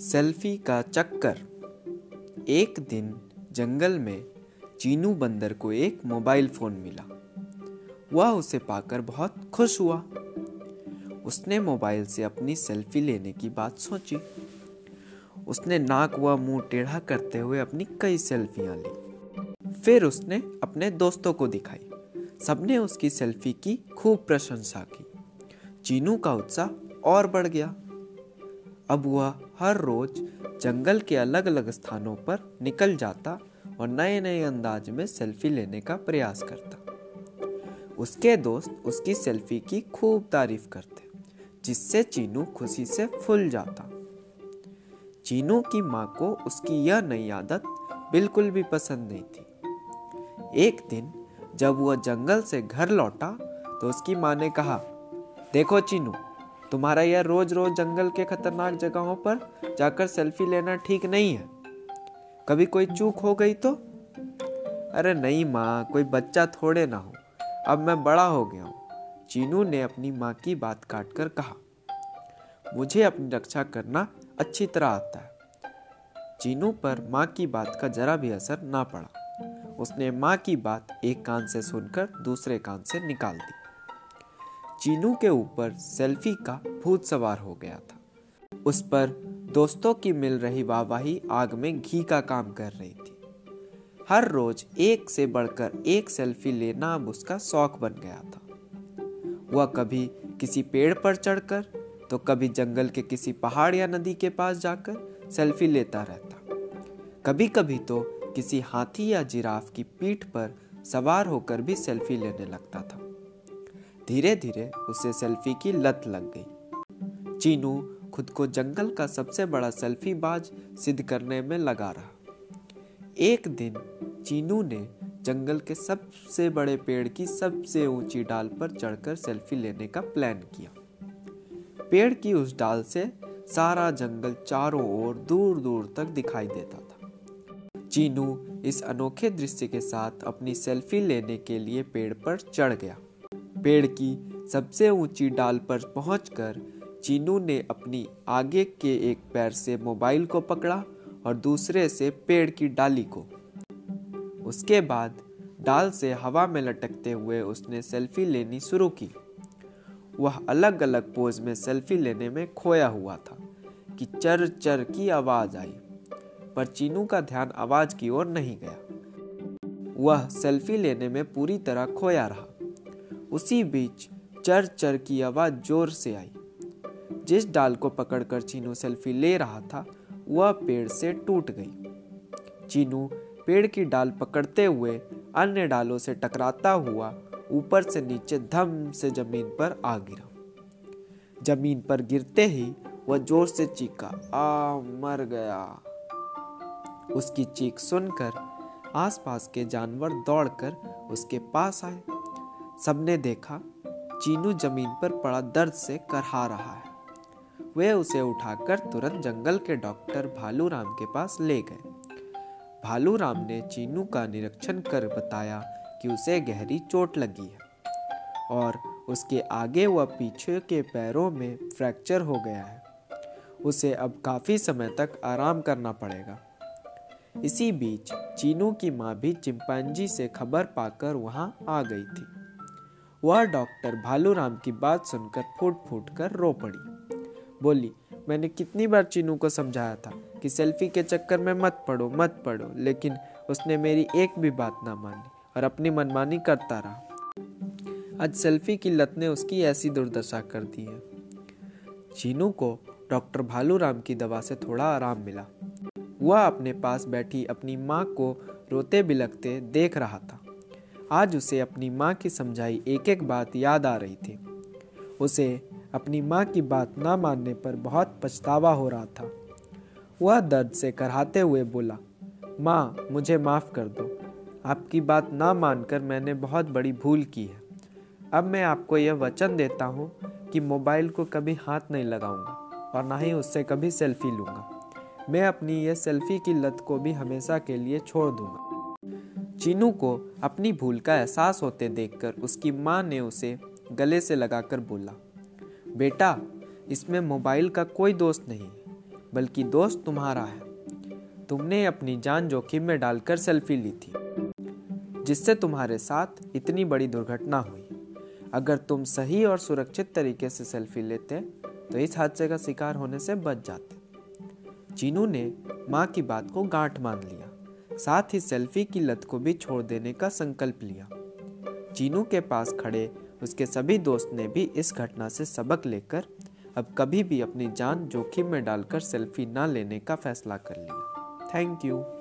Selfie का चक्कर। एक दिन जंगल में चीनू बंदर को एक मोबाइल फ़ोन मिला। वह उसे पाकर बहुत खुश हुआ। उसने मोबाइल से अपनी सेल्फी लेने की बात सोची। उसने नाक व मुँह टेढ़ा करते हुए अपनी कई सेल्फियाँ ली। फिर उसने अपने दोस्तों को दिखाई। सबने उसकी सेल्फी की खूब प्रशंसा की। चीनू का उत्साह और बढ़ गया। अब वह हर रोज जंगल के अलग अलग स्थानों पर निकल जाता और नए नए अंदाज में सेल्फी लेने का प्रयास करता। उसके दोस्त उसकी सेल्फी की खूब तारीफ़ करते, जिससे चीनू खुशी से फुल जाता। चीनू की माँ को उसकी यह नई आदत बिल्कुल भी पसंद नहीं थी। एक दिन जब वह जंगल से घर लौटा तो उसकी माँ ने कहा, देखो चीनू तुम्हारा यह रोज रोज जंगल के खतरनाक जगहों पर जाकर सेल्फी लेना ठीक नहीं है। कभी कोई चूक हो गई तो? अरे नहीं माँ, कोई बच्चा थोड़े ना हो। अब मैं बड़ा हो गया हूँ। चीनू ने अपनी माँ की बात काट कर कहा, मुझे अपनी रक्षा करना अच्छी तरह आता है। चीनू पर माँ की बात का जरा भी असर ना पड़ा। उसने माँ की बात एक कान से सुनकर दूसरे कान से निकाल दी। चीनू के ऊपर सेल्फी का भूत सवार हो गया था। उस पर दोस्तों की मिल रही वाहवाही आग में घी का काम कर रही थी। हर रोज एक से बढ़कर एक सेल्फी लेना अब उसका शौक बन गया था। वह कभी किसी पेड़ पर चढ़कर तो कभी जंगल के किसी पहाड़ या नदी के पास जाकर सेल्फी लेता रहता। कभी कभी तो किसी हाथी या जिराफ की पीठ पर सवार होकर भी सेल्फी लेने लगता था। धीरे धीरे उसे सेल्फी की लत लग गई। चीनू खुद को जंगल का सबसे बड़ा सेल्फी बाज सिद्ध करने में लगा रहा। एक दिन चीनू ने जंगल के सबसे बड़े पेड़ की सबसे ऊँची डाल पर चढ़कर सेल्फी लेने का प्लान किया। पेड़ की उस डाल से सारा जंगल चारों ओर दूर दूर तक दिखाई देता था। चीनू इस अनोखे दृश्य के साथ अपनी सेल्फी लेने के लिए पेड़ पर चढ़ गया। पेड़ की सबसे ऊँची डाल पर पहुंचकर चीनू ने अपनी आगे के एक पैर से मोबाइल को पकड़ा और दूसरे से पेड़ की डाली को। उसके बाद डाल से हवा में लटकते हुए उसने सेल्फी लेनी शुरू की। वह अलग अलग पोज में सेल्फी लेने में खोया हुआ था कि चर चर की आवाज़ आई, पर चीनू का ध्यान आवाज़ की ओर नहीं गया। वह सेल्फी लेने में पूरी तरह खोया रहा। उसी बीच चर चर की आवाज़ ज़ोर से आई। जिस डाल को पकड़कर चीनू सेल्फी ले रहा था, वह पेड़ से टूट गई। चीनू पेड़ की डाल पकड़ते हुए अन्य डालों से टकराता हुआ ऊपर से नीचे धम से ज़मीन पर आ गिरा। ज़मीन पर गिरते ही वह ज़ोर से चीखा, आ, मर गया। उसकी चीख सुनकर आसपास के जानवर दौड़कर उसके पास आए। सबने देखा, चीनू ज़मीन पर पड़ा दर्द से करहा रहा है। वे उसे उठाकर तुरंत जंगल के डॉक्टर भालू राम के पास ले गए। भालू राम ने चीनू का निरीक्षण कर बताया कि उसे गहरी चोट लगी है और उसके आगे व पीछे के पैरों में फ्रैक्चर हो गया है। उसे अब काफ़ी समय तक आराम करना पड़ेगा। इसी बीच चीनू की माँ भी चिंपांजी से खबर पाकर वहाँ आ गई थी। वह डॉक्टर भालूराम की बात सुनकर फूट फूट कर रो पड़ी। बोली, मैंने कितनी बार चीनू को समझाया था कि सेल्फी के चक्कर में मत पड़ो मत पड़ो, लेकिन उसने मेरी एक भी बात ना मानी और अपनी मनमानी करता रहा। आज सेल्फी की लत ने उसकी ऐसी दुर्दशा कर दी है। चीनू को डॉक्टर भालूराम की दवा से थोड़ा आराम मिला। वह अपने पास बैठी अपनी माँ को रोते बिलकते देख रहा था। आज उसे अपनी माँ की समझाई एक एक बात याद आ रही थी। उसे अपनी माँ की बात ना मानने पर बहुत पछतावा हो रहा था। वह दर्द से कराते हुए बोला, माँ, मुझे माफ़ कर दो। आपकी बात ना मानकर मैंने बहुत बड़ी भूल की है। अब मैं आपको यह वचन देता हूँ कि मोबाइल को कभी हाथ नहीं लगाऊँगा और ना ही उससे कभी सेल्फी लूँगा। मैं अपनी यह सेल्फी की लत को भी हमेशा के लिए छोड़ दूँगा। चीनू को अपनी भूल का एहसास होते देखकर उसकी माँ ने उसे गले से लगाकर बोला, बेटा, इसमें मोबाइल का कोई दोस्त नहीं, बल्कि दोस्त तुम्हारा है। तुमने अपनी जान जोखिम में डालकर सेल्फी ली थी, जिससे तुम्हारे साथ इतनी बड़ी दुर्घटना हुई। अगर तुम सही और सुरक्षित तरीके से सेल्फी लेते तो इस हादसे का शिकार होने से बच जाते। चीनू ने माँ की बात को गांठ मान लिया। साथ ही सेल्फी की लत को भी छोड़ देने का संकल्प लिया। चीनू के पास खड़े उसके सभी दोस्त ने भी इस घटना से सबक लेकर अब कभी भी अपनी जान जोखिम में डालकर सेल्फी ना लेने का फैसला कर लिया। Thank you.